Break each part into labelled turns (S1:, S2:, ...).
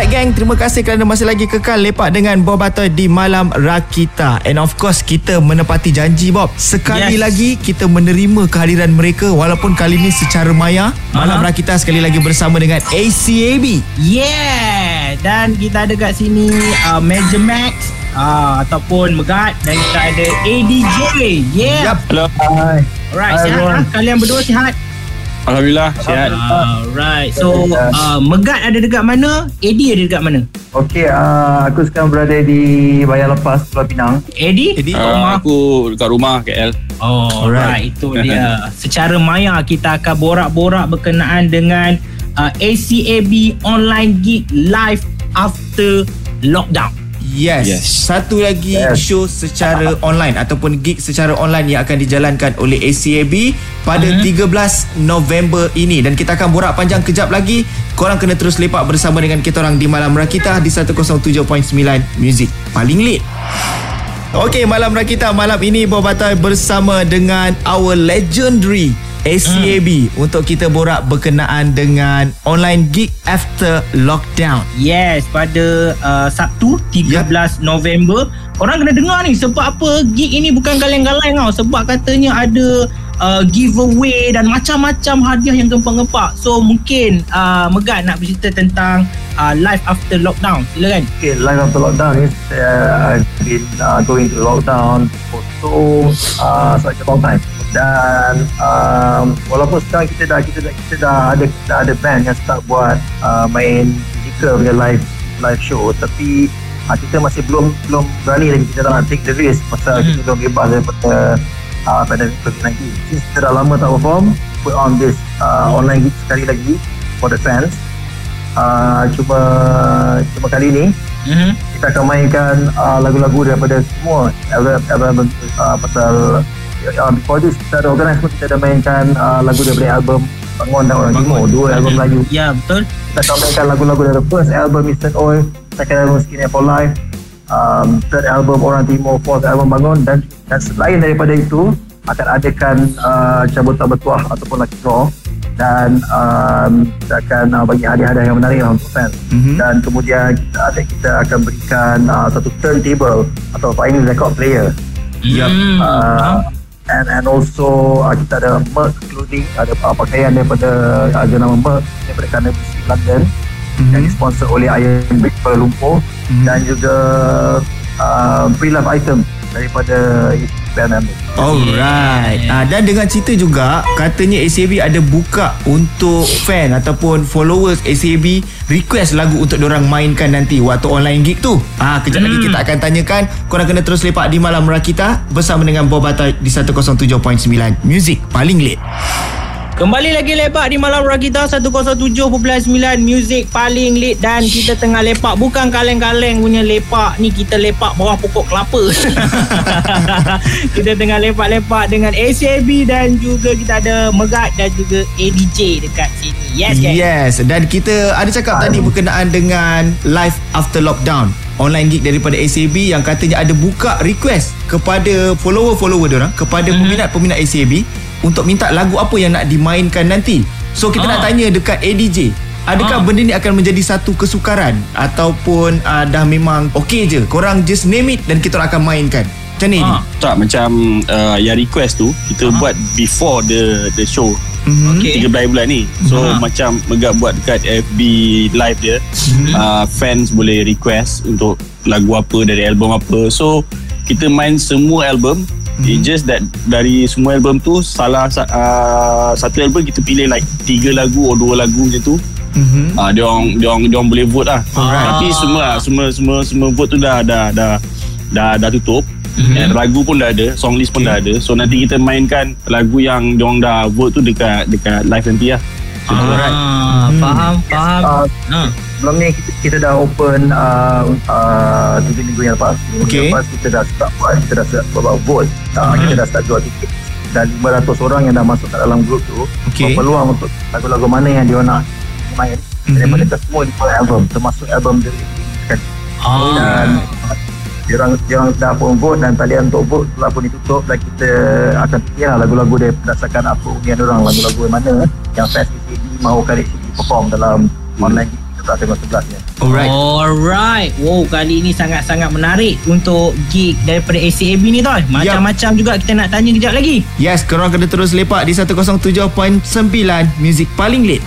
S1: Alright gang, terima kasih kerana masih lagi kekal lepak dengan Bob Batoy di Malam Rakita. And of course, kita menepati janji Bob. Sekali
S2: Yes.
S1: lagi kita menerima kehadiran mereka walaupun kali ini secara maya. Malam
S2: Aha.
S1: Rakita sekali lagi bersama dengan ACAB.
S2: Yeah Dan kita ada kat sini uh, Major Max uh, Ataupun Megat Dan kita ada ADJ Yeah
S1: Yup.
S3: Hello.
S4: Hai.
S2: Alright sihat
S4: everyone.
S2: ha? Kalian berdua sihat
S3: Alhamdulillah sihat.
S2: Alright So uh, Megat ada dekat mana AD ada dekat mana
S4: Okey, uh, aku sekarang berada di Bayar Lepas, Pulau Pinang.
S2: AD
S1: AD?
S2: Kat
S3: Uh,
S2: rumah
S3: aku dekat rumah KL.
S2: Oh,
S1: Alright.
S2: right. Itu dia. Secara maya kita akan borak-borak berkenaan dengan uh, ACAB Online Gig Live After Lockdown.
S1: Yes.
S3: Yes.
S1: Satu lagi
S4: Yes.
S1: show secara online ataupun gig secara online yang akan dijalankan oleh ACAB pada
S2: Mhm.
S1: 13 November ini dan kita akan borak panjang kejap lagi. Korang kena terus lepak bersama dengan kita orang di Malam Rakita di 107.9 Music paling lit. Okey, Malam Rakita malam ini Bob Batoy bersama dengan our legendary ACAB untuk kita borak berkenaan dengan online gig after lockdown.
S2: Yes, pada uh, Sabtu 13 November. Orang kena dengar ni sebab apa gig ini bukan galeng-galeng tau. Sebab katanya ada uh, giveaway dan macam-macam hadiah yang gempak-gempak. So mungkin uh, Megat nak bercerita tentang uh, live after lockdown. Silakan.
S4: Okay, live after lockdown ni, saya I've been uh, going to lockdown for so uh, such a long time. Dan um, walaupun sekarang kita dah kita dah kita dah ada kita dah ada band yang start buat uh, main physical punya live live show tapi uh, kita masih belum belum berani lagi kita nak take the risk pasal
S2: Mhm.
S4: kita belum bebas daripada uh, pandemic COVID-19. Since kita dah lama tak perform, put on this uh, online gig sekali lagi for the fans. Uh, cuma cuma kali ni
S2: Mm-hmm.
S4: kita akan mainkan uh, lagu-lagu daripada semua album album uh, pasal uh, before this kita ada organize pun kita ada mainkan uh, lagu daripada album Bangun dan Orang Timur dua album Melayu
S2: Ya, betul.
S4: kita akan mainkan lagu-lagu dari first album Mr. Oil second album Skin for Life um, third album Orang Timur fourth album Bangun dan, dan selain daripada itu akan adakan uh, cabutan bertuah ataupun lucky draw dan um, kita akan uh, bagi hadiah-hadiah yang menarik lah untuk fans
S1: Mhm.
S4: dan kemudian kita ada kita akan berikan uh, satu turntable atau vinyl record player.
S2: Hmm,
S4: uh, and and also uh, kita ada merch clothing ada uh, pakaian daripada uh, jenama merch daripada Carnaby Street London
S1: Mhm.
S4: yang disponsor oleh Iron Brick Kuala Lumpur
S1: Mhm.
S4: dan juga uh, pre-love item daripada
S1: Alright. Ah dan dengan cerita juga katanya ACAB ada buka untuk fan ataupun followers ACAB request lagu untuk orang mainkan nanti waktu online gig tu. Ah kejap lagi
S2: Hmm.
S1: kita akan tanyakan. Korang kena terus lepak di Malam Rakita bersama dengan Bob Batoy di 107.9 Music paling lit.
S2: Kembali lagi lepak di Malam Rakita 107.9 Music paling lit Dan kita tengah lepak. Bukan kaleng-kaleng punya lepak Ni kita lepak bawah pokok kelapa. Kita tengah lepak-lepak dengan ACAB Dan juga kita ada Megat Dan juga ADJ dekat sini. Yes guys.
S1: Yes. Dan kita ada cakap tadi berkenaan dengan live after lockdown. Online gig daripada ACAB yang katanya ada buka request kepada follower-follower diorang kepada
S2: Mhm.
S1: peminat-peminat ACAB untuk minta lagu apa yang nak dimainkan nanti. So kita
S2: Ah.
S1: nak tanya dekat ADJ Adakah
S2: Ah.
S1: benda ni akan menjadi satu kesukaran Ataupun uh, dah memang okey je Korang just name it dan kita akan mainkan Macam ni
S2: Ah.
S3: Tak macam uh, yang request tu kita buat before the the show.
S1: mm-hmm.
S2: Okay.
S3: 13 bulan ni. So
S2: Ah.
S3: macam Megap buat dekat FB live dia. Uh, fans boleh request untuk lagu apa dari album apa. So kita main semua album. It's just that dari semua album tu salah sa- uh, satu album kita pilih like tiga lagu atau dua lagu macam tu.
S1: Mm-hmm.
S3: Ah dia orang dia orang dia orang boleh vote lah.
S1: Alright.
S3: Tapi semua semua semua semua vote tu dah dah dah dah, dah tutup. Mm-hmm. And lagu pun dah ada, song list pun
S1: Okay.
S3: dah ada. So nanti kita mainkan lagu yang dia orang dah vote tu dekat dekat live nanti lah.
S1: Alright.
S2: ah,
S1: Hmm.
S2: Faham Faham
S4: uh,
S2: ah.
S4: sebelum ni kita, kita dah open uh, uh, tujuh minggu yang lepas Minggu
S1: Okay.
S4: yang lepas kita dah start buat kita dah start buat vote uh, kita dah start jual tiket dan 500 orang yang dah masuk kat dalam grup tu
S1: Okay.
S4: berpeluang untuk lagu-lagu mana yang dia nak main
S1: Mhm.
S4: daripada kesemua lima album termasuk album dia kan
S2: Ah.
S4: dan dia orang dia orang dah pun vote dan talian untuk vote telah pun ditutup dan kita akan pilih lagu-lagu dia berdasarkan apa dia orang lagu-lagu yang mana yang PCD mahu kali perform dalam online gig kita tengok sebelah ni.
S1: Alright.
S2: Alright. Wow, kali ini sangat-sangat menarik untuk gig daripada ACAB ni tau. Macam-macam juga kita nak tanya kejap lagi.
S1: Yes, korang kena terus lepak di 107.9 Music paling lit.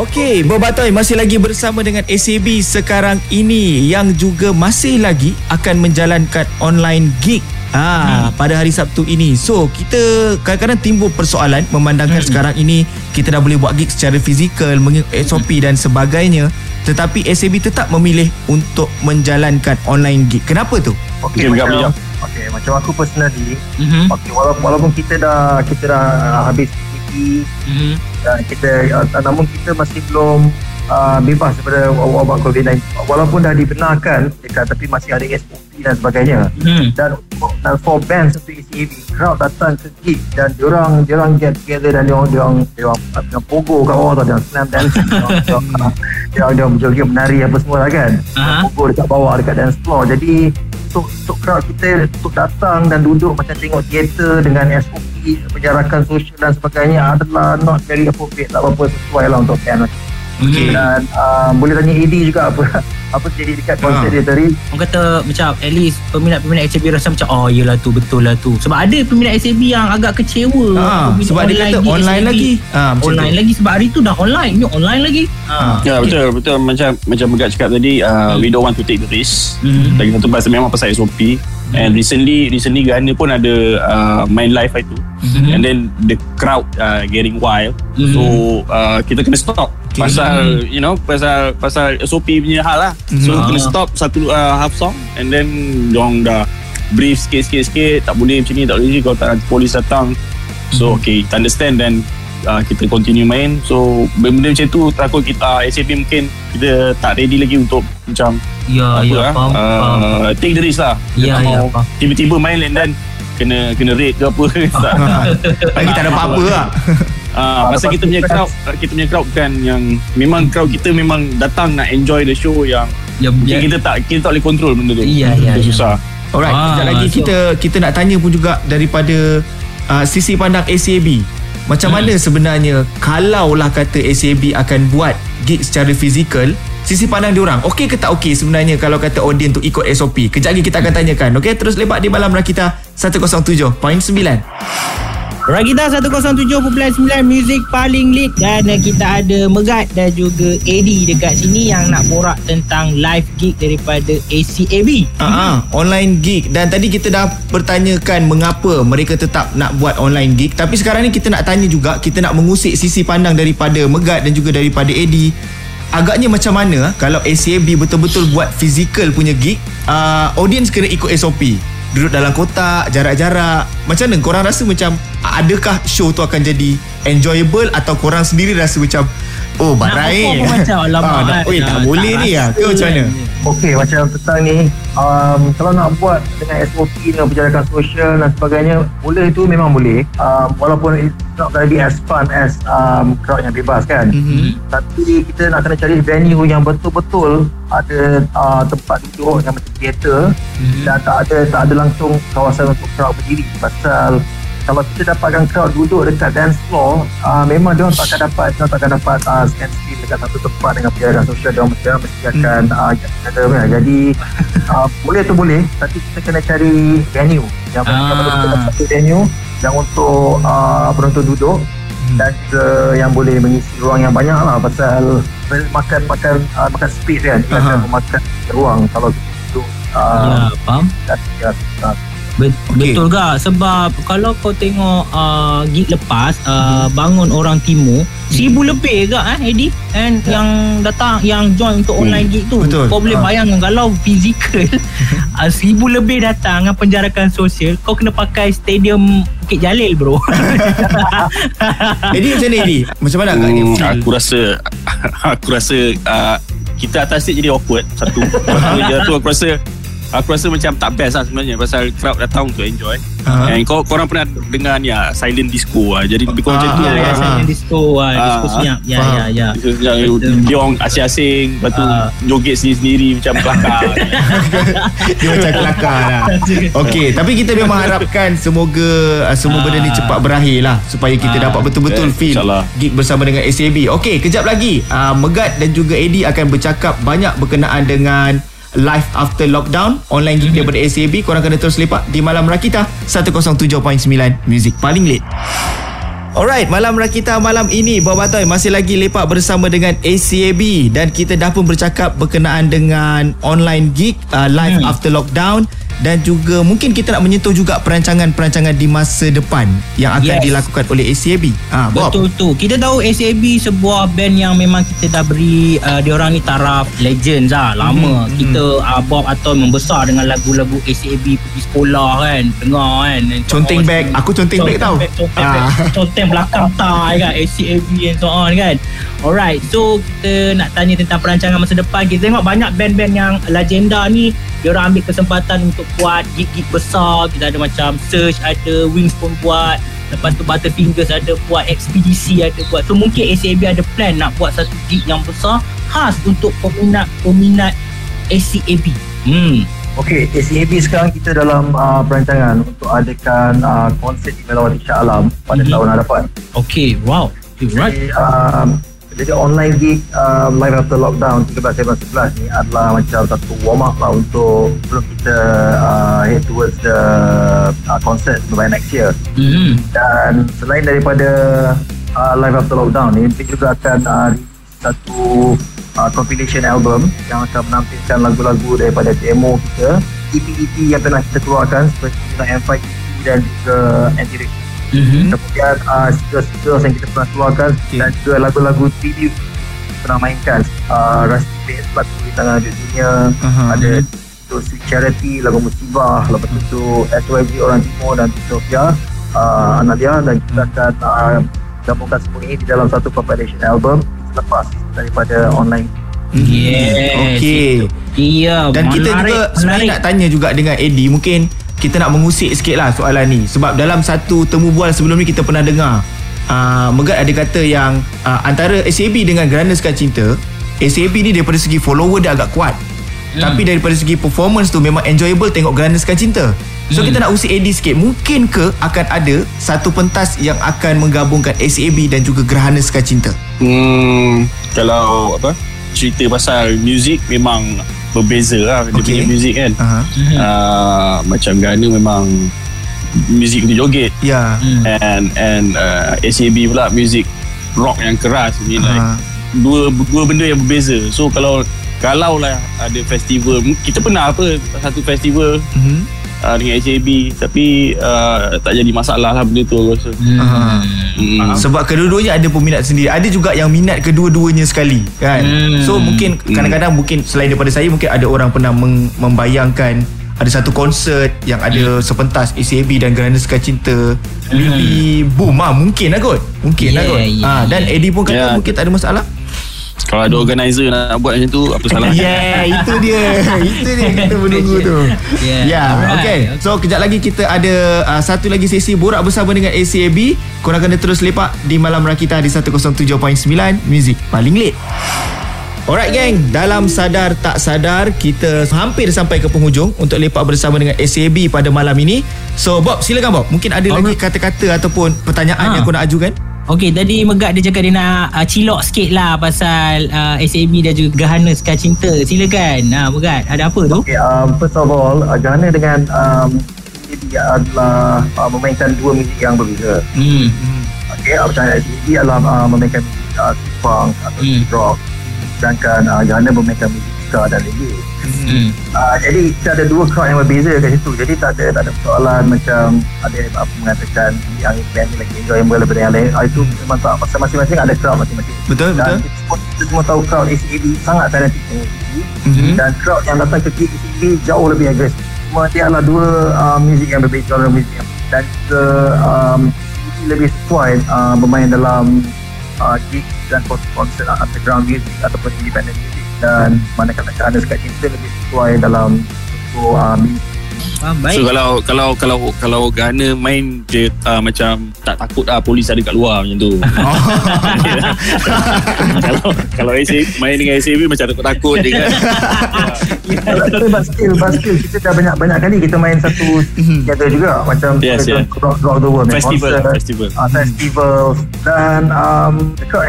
S1: Okey, Bobatoi masih lagi bersama dengan ACB sekarang ini yang juga masih lagi akan menjalankan online gig Ah, hmm. pada hari Sabtu ini. So, kita kadang-kadang timbul persoalan memandangkan hmm. sekarang ini kita dah boleh buat gig secara fizikal, mengikut SOP dan sebagainya, tetapi ACB tetap memilih untuk menjalankan online gig. Kenapa tu?
S4: Okey, okay, macam, okay, macam aku personally, mm-hmm. okay, walaupun, walaupun kita dah kita dah habis PKP, mm-hmm. dan kita namun kita masih belum uh, bebas daripada wabak COVID-19. Walaupun dah dibenarkan dekat tapi masih ada SOP dan sebagainya. Hmm. dan dan for band seperti ECAB crowd datang ke gig dan diorang diorang get together dan diorang diorang diorang, diorang pogo kat bawah tu diorang slam dance diorang diorang, diorang berjoget menari apa semua lah kan. Uh-huh. pogo dekat bawah dekat dance floor. Jadi untuk, untuk crowd kita untuk datang dan duduk macam tengok teater dengan SOP penjarakan sosial dan sebagainya adalah not very appropriate tak apa-apa sesuai lah untuk band Okay. Dan uh, boleh tanya AD juga apa apa jadi dekat konsert ha. dia tadi.
S2: Orang kata macam at least peminat-peminat SAB rasa macam oh yelah tu betul lah tu. Sebab ada peminat SAB yang agak kecewa.
S1: Ha. Sebab dia kata online lagi.
S2: Ha, online tu. lagi sebab hari tu dah online. Ni online lagi.
S3: Ha. Ya okay. betul betul macam macam Megat cakap tadi uh, hmm. we don't want to take the risk. Hmm. Lagi satu pasal memang pasal SOP. And recently recently Gana pun ada uh, main live itu. Mm-hmm. And then the crowd uh, getting wild. Mm-hmm. So uh, kita kena stop okay. pasal you know pasal pasal SOP punya hal lah. Mm-hmm. So mm-hmm. kena stop satu uh, half song and then dong dah brief sikit-sikit tak boleh macam ni tak boleh kalau tak nanti polis datang. So mm-hmm. okay, kita understand then uh, kita continue main so benda macam tu takut kita SAP mungkin kita tak ready lagi untuk macam
S2: ya, ya, lah, faham, uh,
S3: faham. take the risk lah
S2: ya, ya,
S3: tiba-tiba main and then kena kena rate ke apa
S1: lagi tak ada apa-apa lah
S3: Ah, uh, pasal kita punya crowd kita punya crowd kan yang memang crowd kita memang datang nak enjoy the show yang ya, ya. kita tak kita tak boleh control benda tu.
S2: Iya iya.
S3: Ya. susah.
S1: Alright, ah, sekejap lagi so, kita kita nak tanya pun juga daripada uh, sisi pandang ACAB. Macam hmm. mana sebenarnya kalaulah kata SAB akan buat gig secara fizikal, sisi pandang diorang, okey ke tak okey sebenarnya kalau kata audience tu ikut SOP? Kejap lagi kita akan tanyakan. Okey, terus lepak di Malam Rakita 107.9.
S2: Rakita 107.9 Music paling lead Dan kita ada Megat Dan juga Eddie Dekat sini Yang nak borak tentang Live gig daripada ACAB
S1: uh-huh, Online gig. Dan tadi kita dah Bertanyakan Mengapa mereka tetap Nak buat online gig. Tapi sekarang ni kita nak tanya juga Kita nak mengusik Sisi pandang daripada Megat Dan juga daripada Eddie Agaknya macam mana Kalau ACAB betul-betul Buat physical punya gig? Uh, Audience kena ikut SOP duduk dalam kotak jarak-jarak. Macam mana korang rasa macam adakah show tu akan jadi enjoyable atau korang sendiri rasa macam oh barai
S2: macam lama ah,
S1: nak, oi, tak, boleh ni ya ke macam mana?
S4: Okey macam petang ni um, kalau nak buat dengan SOP dengan perjalanan sosial dan sebagainya boleh tu memang boleh. Um, walaupun it's not going to be as fun as um, crowd yang bebas kan. Mm-hmm. tapi kita nak kena cari venue yang betul-betul ada uh, tempat duduk yang macam theater mm-hmm. dan tak ada tak ada langsung kawasan untuk crowd berdiri. Pasal kalau kita dapatkan crowd duduk dekat dance floor uh, memang dia tak akan dapat dia tak akan dapat uh, stand still dekat satu tempat dengan penjagaan sosial dia mesti mesti akan hmm. uh, ada, ya. jadi uh, boleh tu boleh tapi kita kena cari venue yang ah. satu venue yang untuk uh, penonton duduk hmm. dan juga yang boleh mengisi ruang yang banyak lah pasal makan makan uh, makan space kan uh-huh. makan ruang kalau duduk
S2: uh, ya faham ya, uh, Bet- okay. Betul gak sebab kalau kau tengok uh, gig lepas uh, hmm. bangun orang timur hmm. seribu lebih gak eh Eddie and yeah. yang datang yang join untuk hmm. online gig tu Betul. kau boleh ha. bayangkan kalau fizikal uh, seribu lebih datang dengan penjarakan sosial kau kena pakai stadium Bukit Jalil bro
S1: Eddie macam ni Eddie macam mana
S3: hmm, aku rasa aku rasa uh, kita atas jadi awkward satu satu je tu aku rasa aku rasa macam tak best lah sebenarnya pasal crowd datang untuk enjoy.
S1: Ah.
S3: And kau korang pernah dengar ni ah, silent disco lah. Jadi lebih kurang macam tu.
S2: Ya, ya,
S1: Ah.
S2: saya disco ah, disco
S3: Ah.
S2: senyap. Ya,
S1: Faham.
S2: ya, ya.
S3: Disco yang
S2: Betul.
S3: dia orang asing-asing Lepas tu
S2: Ah.
S3: joget sendiri-sendiri macam kelakar
S1: Dia macam kelakar lah Okey Tapi kita memang harapkan Semoga uh, Semua benda ni
S2: Ah.
S1: cepat berakhir lah Supaya kita
S2: Ah.
S1: dapat betul-betul
S3: Eh,
S1: feel
S3: insyaAllah.
S1: Gig bersama dengan SAB Okey kejap lagi uh, Megat dan juga Eddie akan bercakap Banyak berkenaan dengan Live after lockdown. Online gig daripada SAB Korang kena terus lepak Di Malam Rakita 107.9 Music. Paling late. Alright, Malam Rakita malam ini Bob Batoy masih lagi lepak bersama dengan ACAB dan kita dah pun bercakap berkenaan dengan online gig uh, live
S2: Hmm.
S1: after lockdown dan juga mungkin kita nak menyentuh juga perancangan-perancangan di masa depan yang akan
S2: Yes.
S1: dilakukan oleh ACAB. Ah, Bob.
S2: Betul tu. Kita tahu SAB sebuah band yang memang kita dah beri uh, dia orang ni taraf legends lah lama.
S1: Mhm,
S2: Kita uh, Bob atau membesar dengan lagu-lagu SAB pergi sekolah kan, dengar kan.
S1: Conteng bag. Aku conteng bag tau.
S2: Conteng
S1: Ah.
S2: Conteng belakang tai kan SAB and so on kan. Alright, so kita nak tanya tentang perancangan masa depan. Kita tengok banyak band-band yang legenda ni dia orang ambil kesempatan untuk buat gig-gig besar. Kita ada macam Search, ada Wings pun buat. Lepas tu Butterfingers ada buat Expedisi ada buat. So mungkin SAB ada plan nak buat satu gig yang besar khas untuk peminat-peminat SAB. Hmm.
S4: Okey, SAB sekarang kita dalam uh, perancangan untuk adakan uh, konsert di Melawati Shah Alam pada
S2: Mhm.
S4: tahun hadapan.
S2: Okay, wow. Okay, right.
S4: Jadi, um, jadi online gig um, live after lockdown 13 11 ni adalah macam satu warm up lah untuk sebelum kita uh, head towards the uh, concert by next year.
S2: Hmm.
S4: Dan selain daripada uh, live after lockdown ni, kita juga akan uh, satu uh, compilation album yang akan menampilkan lagu-lagu daripada demo kita, EP-EP yang pernah kita keluarkan seperti M5 EP dan juga Anti
S2: Mhm.
S4: Kemudian uh, single-single yang kita pernah keluarkan
S1: Okey.
S4: dan juga lagu-lagu tribute kita pernah mainkan uh, Rusty Bates lagu di tangan Adit Dunia
S1: Aha.
S4: ada tu Sweet Charity lagu Musibah lepas tu tu SYG Orang Timur dan Sofia uh, anak dia dan kita akan uh, gabungkan semua ini di dalam satu compilation album selepas daripada online
S2: Yes.
S1: Okey.
S2: Iya.
S1: Dan kita
S2: menarik,
S1: juga sebenarnya nak tanya juga dengan Eddie mungkin kita nak mengusik sikit lah soalan ni. Sebab dalam satu temu bual sebelum ni kita pernah dengar uh, Megat ada kata yang uh, antara SAB dengan Gerana Sekar Cinta SAB ni daripada segi follower dia agak kuat. Hmm. tapi daripada segi performance tu memang enjoyable tengok Gerana Sekar Cinta. So
S2: Hmm.
S1: kita nak usik Eddie sikit. Mungkin ke akan ada satu pentas yang akan menggabungkan SAB dan juga Gerhana Sekar Cinta?
S3: Hmm, Kalau apa Cerita pasal muzik Memang berbeza lah Dia punya muzik kan.
S2: Mhm.
S3: uh, Macam Ghana memang Muzik untuk joget
S1: Ya
S2: Hmm.
S3: And and uh, SAB pula muzik rock yang keras ni like
S1: Ha.
S3: dua dua benda yang berbeza. So kalau kalau lah ada festival kita pernah apa satu festival
S1: Mhm.
S3: Uh, dengan SAB tapi uh, tak jadi masalah lah benda tu aku rasa.
S2: Hmm.
S1: Aha.
S3: Hmm.
S1: Sebab kedua-duanya ada peminat sendiri Ada juga yang minat kedua-duanya sekali kan
S2: Hmm.
S1: So mungkin kadang-kadang mungkin Selain daripada saya Mungkin ada orang pernah meng- membayangkan Ada satu konsert Yang ada sepentas ACAB dan Gerhana Sekar Cinta Maybe boom lah Mungkin lah kot Mungkin lah
S2: Yeah,
S1: kot
S2: yeah,
S1: ha, Dan
S2: yeah.
S1: Eddie pun kata
S3: Yeah.
S1: Mungkin tak ada masalah
S3: Kalau ada organizer nak buat macam tu apa salah?
S1: Yeah itu dia. Itu dia kita menunggu tu.
S2: Yeah,
S1: yeah
S2: alright.
S1: okay. So kejap lagi kita ada uh, Satu lagi sesi Borak bersama dengan ACAB Korang kena terus lepak Di Malam Rakita Di 107.9 Music paling late. Alright gang Dalam sadar tak sadar Kita hampir sampai ke penghujung Untuk lepak bersama dengan SAB pada malam ini. So Bob silakan Bob. Mungkin ada lagi kata-kata Ataupun pertanyaan
S2: Ha.
S1: yang kau nak ajukan
S2: Okey, tadi Megat dia cakap dia nak uh, cilok sikit lah pasal uh, SAB dan juga Gerhana Sekar Cinta. Silakan. Ha, Megat, ada apa tu?
S4: Okay, um, first of all, uh, Gerhana dengan um, dia adalah uh, memainkan dua muzik yang berbeza.
S2: Hmm.
S4: Okay, uh, macam dia adalah uh, memainkan muzik uh, funk atau
S2: Hmm.
S4: rock. Sedangkan uh, Gerhana memainkan muzik ska dan reggae.
S2: Hmm.
S4: Uh, jadi kita ada dua crowd yang berbeza kat situ. Jadi tak ada tak ada persoalan macam ada yang apa mengatakan yang band ni lagi enjoyable daripada yang lain. Uh, itu memang tak pasal masing-masing ada crowd masing-masing.
S1: Betul betul
S4: Dan kita semua, kita semua tahu crowd ACAB sangat talented
S1: Mhm.
S4: dan crowd yang datang ke ACAB jauh lebih agresif. Semua dia adalah dua uh, muzik yang berbeza genre muzik yang dan juga um, lebih sesuai uh, bermain dalam uh, gig dan konsert underground music ataupun independent music dan manakala Kerana Sekat Cinta lebih sesuai dalam untuk uh,
S2: Ah,
S3: So
S2: baik.
S3: kalau kalau kalau kalau Gana main dia uh, macam tak takut lah polis ada kat luar macam tu. kalau kalau AC main dengan ACB macam takut-takut je kan.
S4: Tapi baskil, baskil kita dah banyak banyak kali kita main satu together juga macam
S3: Yes,
S4: kita
S3: yeah.
S4: rock, rock the world
S3: Festival,
S4: concert,
S3: festival.
S4: uh, festival dan um,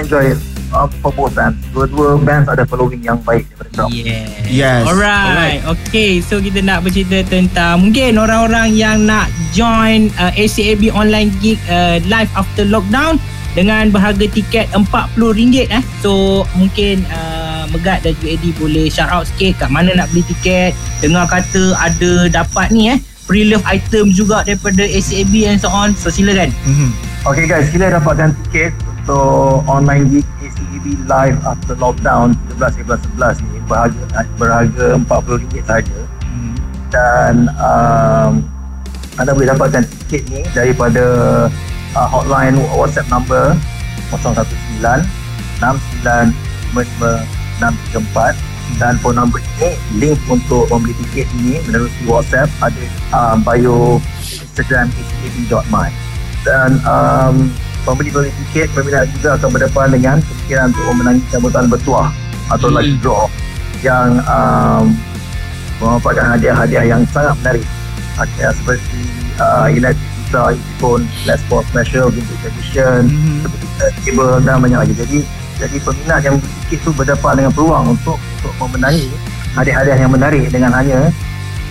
S4: enjoy it uh, for both bands. Dua-dua bands ada following yang baik daripada crowd.
S2: Yes.
S1: Yes.
S2: Alright. Okay, so kita nak bercerita tentang mungkin orang-orang yang nak join uh, ACAB online gig uh, live after lockdown dengan berharga tiket RM40 eh. So mungkin uh, Megat dan UAD boleh shout out sikit kat mana nak beli tiket. Dengar kata ada dapat ni eh pre-love item juga daripada ACAB and so on. So silakan.
S1: Mhm.
S4: Okay guys, sila dapatkan tiket untuk online gig ACEB live after lockdown 13-11-11 ni berharga berharga RM40 sahaja. Dan um, anda boleh dapatkan tiket ni daripada uh, hotline WhatsApp number 019 69 634 dan phone number ini link untuk membeli tiket ini menerusi WhatsApp ada uh, bio Instagram acab.my dan um, pembeli-pembeli tiket peminat juga akan berdepan dengan kemungkinan untuk memenangi sambutan bertuah atau
S2: Hmm.
S4: lucky draw yang um, mendapatkan hadiah-hadiah yang sangat menarik hadiah seperti uh, electric guitar, earphone, Les Paul Special, Vintage Edition,
S1: Mhm.
S4: seperti table dan banyak lagi. Jadi jadi peminat yang beli tiket tu berdepan dengan peluang untuk untuk memenangi hadiah-hadiah yang menarik dengan hanya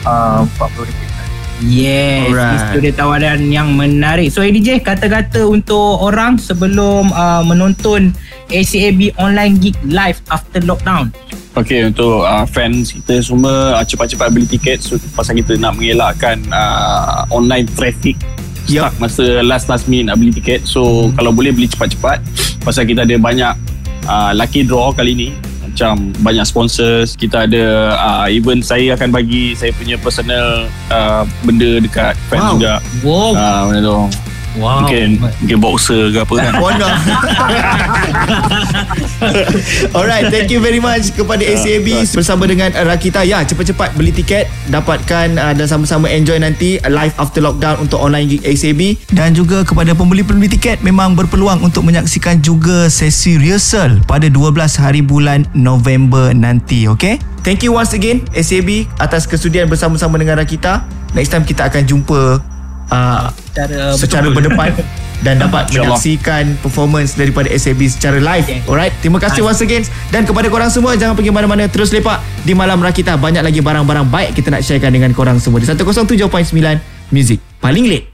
S4: uh, RM40.
S2: Yes,
S1: Alright.
S2: itu dia tawaran yang menarik. So ADJ, kata-kata untuk orang sebelum uh, menonton ACAB online gig live after lockdown.
S3: Okay untuk uh, fans kita semua uh, cepat-cepat beli tiket so, pasal kita nak mengelakkan uh, online traffic
S1: Yup.
S3: stuck masa last last minute nak beli tiket so hmm. kalau boleh beli cepat-cepat pasal kita ada banyak uh, lucky draw kali ni macam banyak sponsors kita ada uh, even saya akan bagi saya punya personal uh, benda dekat fans
S1: Wow.
S3: juga
S2: Wow.
S3: uh, tu
S2: wow.
S3: mungkin mungkin boxer ke apa kan
S1: Wonder. Alright, thank you very much kepada ACAB bersama dengan Rakita. Ya, cepat-cepat beli tiket, dapatkan uh, dan sama-sama enjoy nanti live after lockdown untuk online gig ACAB dan juga kepada pembeli-pembeli tiket memang berpeluang untuk menyaksikan juga sesi rehearsal pada 12 hari bulan November nanti, okay? Thank you once again ACAB atas kesudian bersama-sama dengan Rakita. Next time kita akan jumpa uh,
S2: Secara,
S1: secara berdepan dan dapat
S3: InsyaAllah.
S1: menyaksikan performance daripada SAB secara live.
S2: Okay.
S1: Alright, terima kasih once again dan kepada korang semua jangan pergi mana-mana terus lepak di Malam Rakita. Banyak lagi barang-barang baik kita nak sharekan dengan korang semua di 107.9 Music paling late.